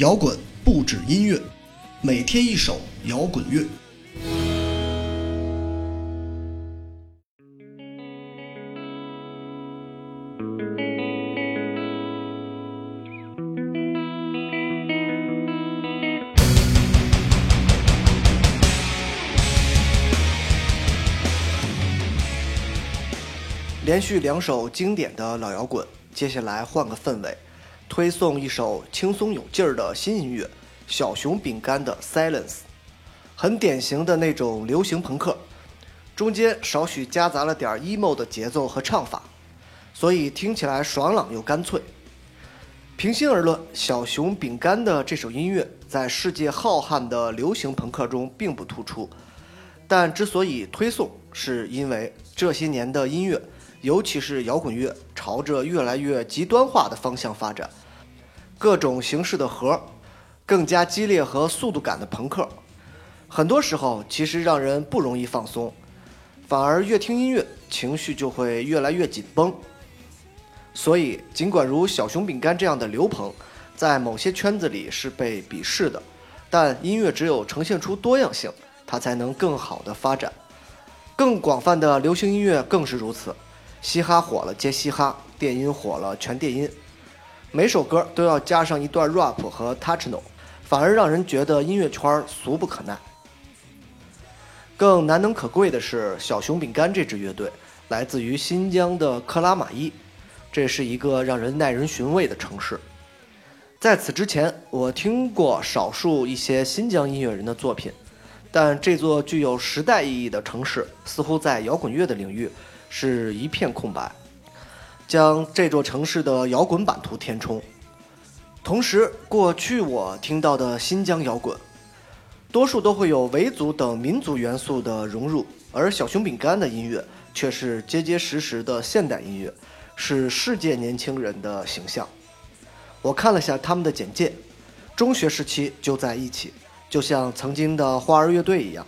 摇滚不止音乐，每天一首摇滚乐。连续两首经典的老摇滚，接下来换个氛围，推送一首轻松有劲儿的新音乐——小熊饼干的《Silence》，很典型的那种流行朋克，中间少许夹杂了点 emo 的节奏和唱法，所以听起来爽朗又干脆。平心而论，小熊饼干的这首音乐在世界浩瀚的流行朋克中并不突出，但之所以推送，是因为这些年的音乐。尤其是摇滚乐朝着越来越极端化的方向发展，各种形式的核，更加激烈和速度感的朋克，很多时候其实让人不容易放松，反而越听音乐情绪就会越来越紧绷。所以，尽管如小熊饼干这样的流朋，在某些圈子里是被鄙视的，但音乐只有呈现出多样性，它才能更好的发展。更广泛的流行音乐更是如此。嘻哈火了接嘻哈，电音火了全电音，每首歌都要加上一段 rap 和 techno，反而让人觉得音乐圈俗不可耐。更难能可贵的是，小熊饼干这支乐队来自于新疆的克拉玛依，这是一个让人耐人寻味的城市。在此之前，我听过少数一些新疆音乐人的作品，但这座具有时代意义的城市，似乎在摇滚乐的领域。是一片空白，将这座城市的摇滚版图填充。同时，过去我听到的新疆摇滚，多数都会有维族等民族元素的融入，而小熊饼干的音乐却是结结实实的现代音乐，是世界年轻人的形象。我看了下他们的简介，中学时期就在一起，就像曾经的花儿乐队一样。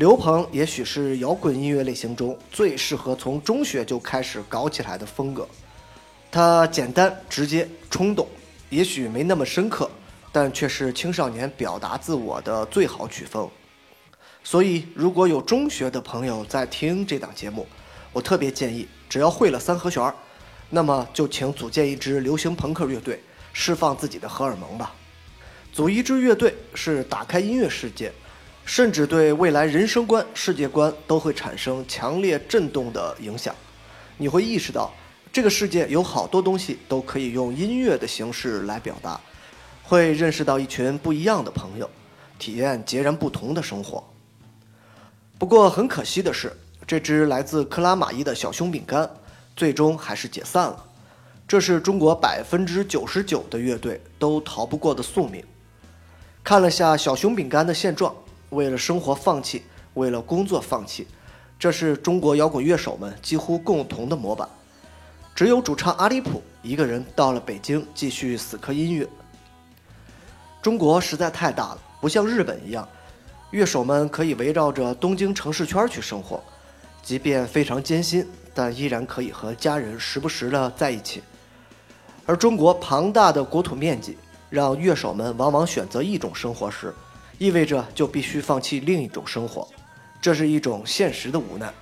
刘鹏也许是摇滚音乐类型中最适合从中学就开始搞起来的风格。他简单直接、冲动，也许没那么深刻，但却是青少年表达自我的最好曲风。所以，如果有中学的朋友在听这档节目，我特别建议，只要会了三和弦儿，那么就请组建一支流行朋克乐队，释放自己的荷尔蒙吧。组一支乐队是打开音乐世界。甚至对未来人生观、世界观都会产生强烈震动的影响。你会意识到，这个世界有好多东西都可以用音乐的形式来表达，会认识到一群不一样的朋友，体验截然不同的生活。不过很可惜的是，这支来自克拉玛依的小熊饼干，最终还是解散了。这是中国百分之九十九的乐队都逃不过的宿命。看了下小熊饼干的现状。为了生活放弃，为了工作放弃，这是中国摇滚乐手们几乎共同的模板。只有主唱阿里普一个人到了北京继续死磕音乐。中国实在太大了，不像日本一样，乐手们可以围绕着东京城市圈去生活，即便非常艰辛，但依然可以和家人时不时的在一起。而中国庞大的国土面积，让乐手们往往选择一种生活时。意味着就必须放弃另一种生活，这是一种现实的无奈。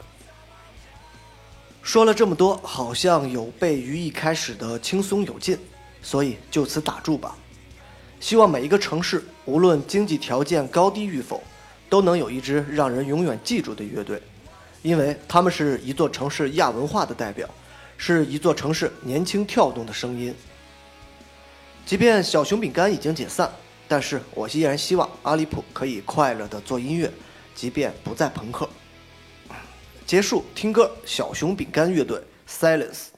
说了这么多，好像有悖于一开始的轻松有劲，所以就此打住吧。希望每一个城市，无论经济条件高低与否，都能有一支让人永远记住的乐队，因为他们是一座城市亚文化的代表，是一座城市年轻跳动的声音。即便小熊饼干已经解散。但是我依然希望阿利普可以快乐的做音乐，即便不再朋克。结束听歌，小熊饼干乐队，Silence。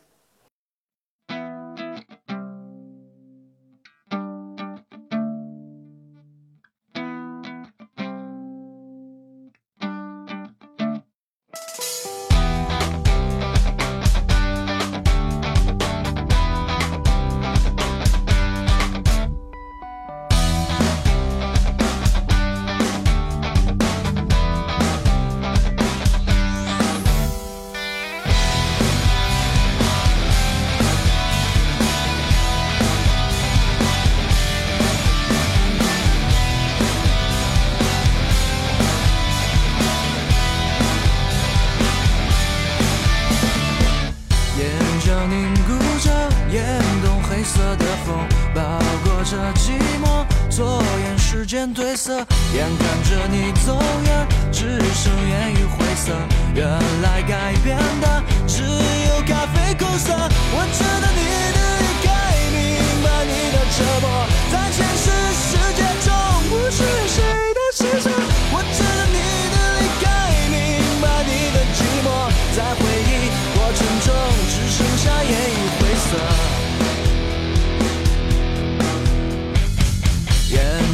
眼角凝固着，眼动黑色的风包裹着寂寞，左眼时间褪色，眼看着你走远，只剩烟雨灰色，原来改变的只有咖啡苦涩，我知道你。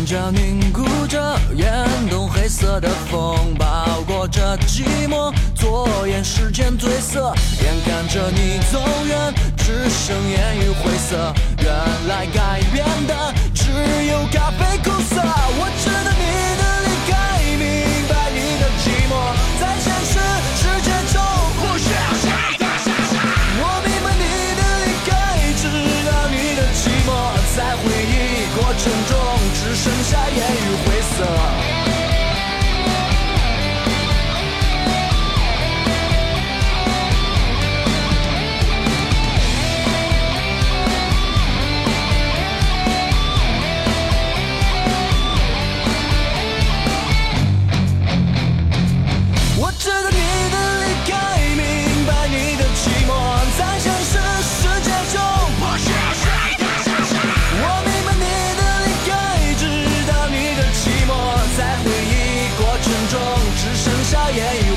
着凝固着眼动黑色的风，包裹着寂寞，左眼时间褪色，眼看着你走远，只剩烟雨灰色。原来改变的只剩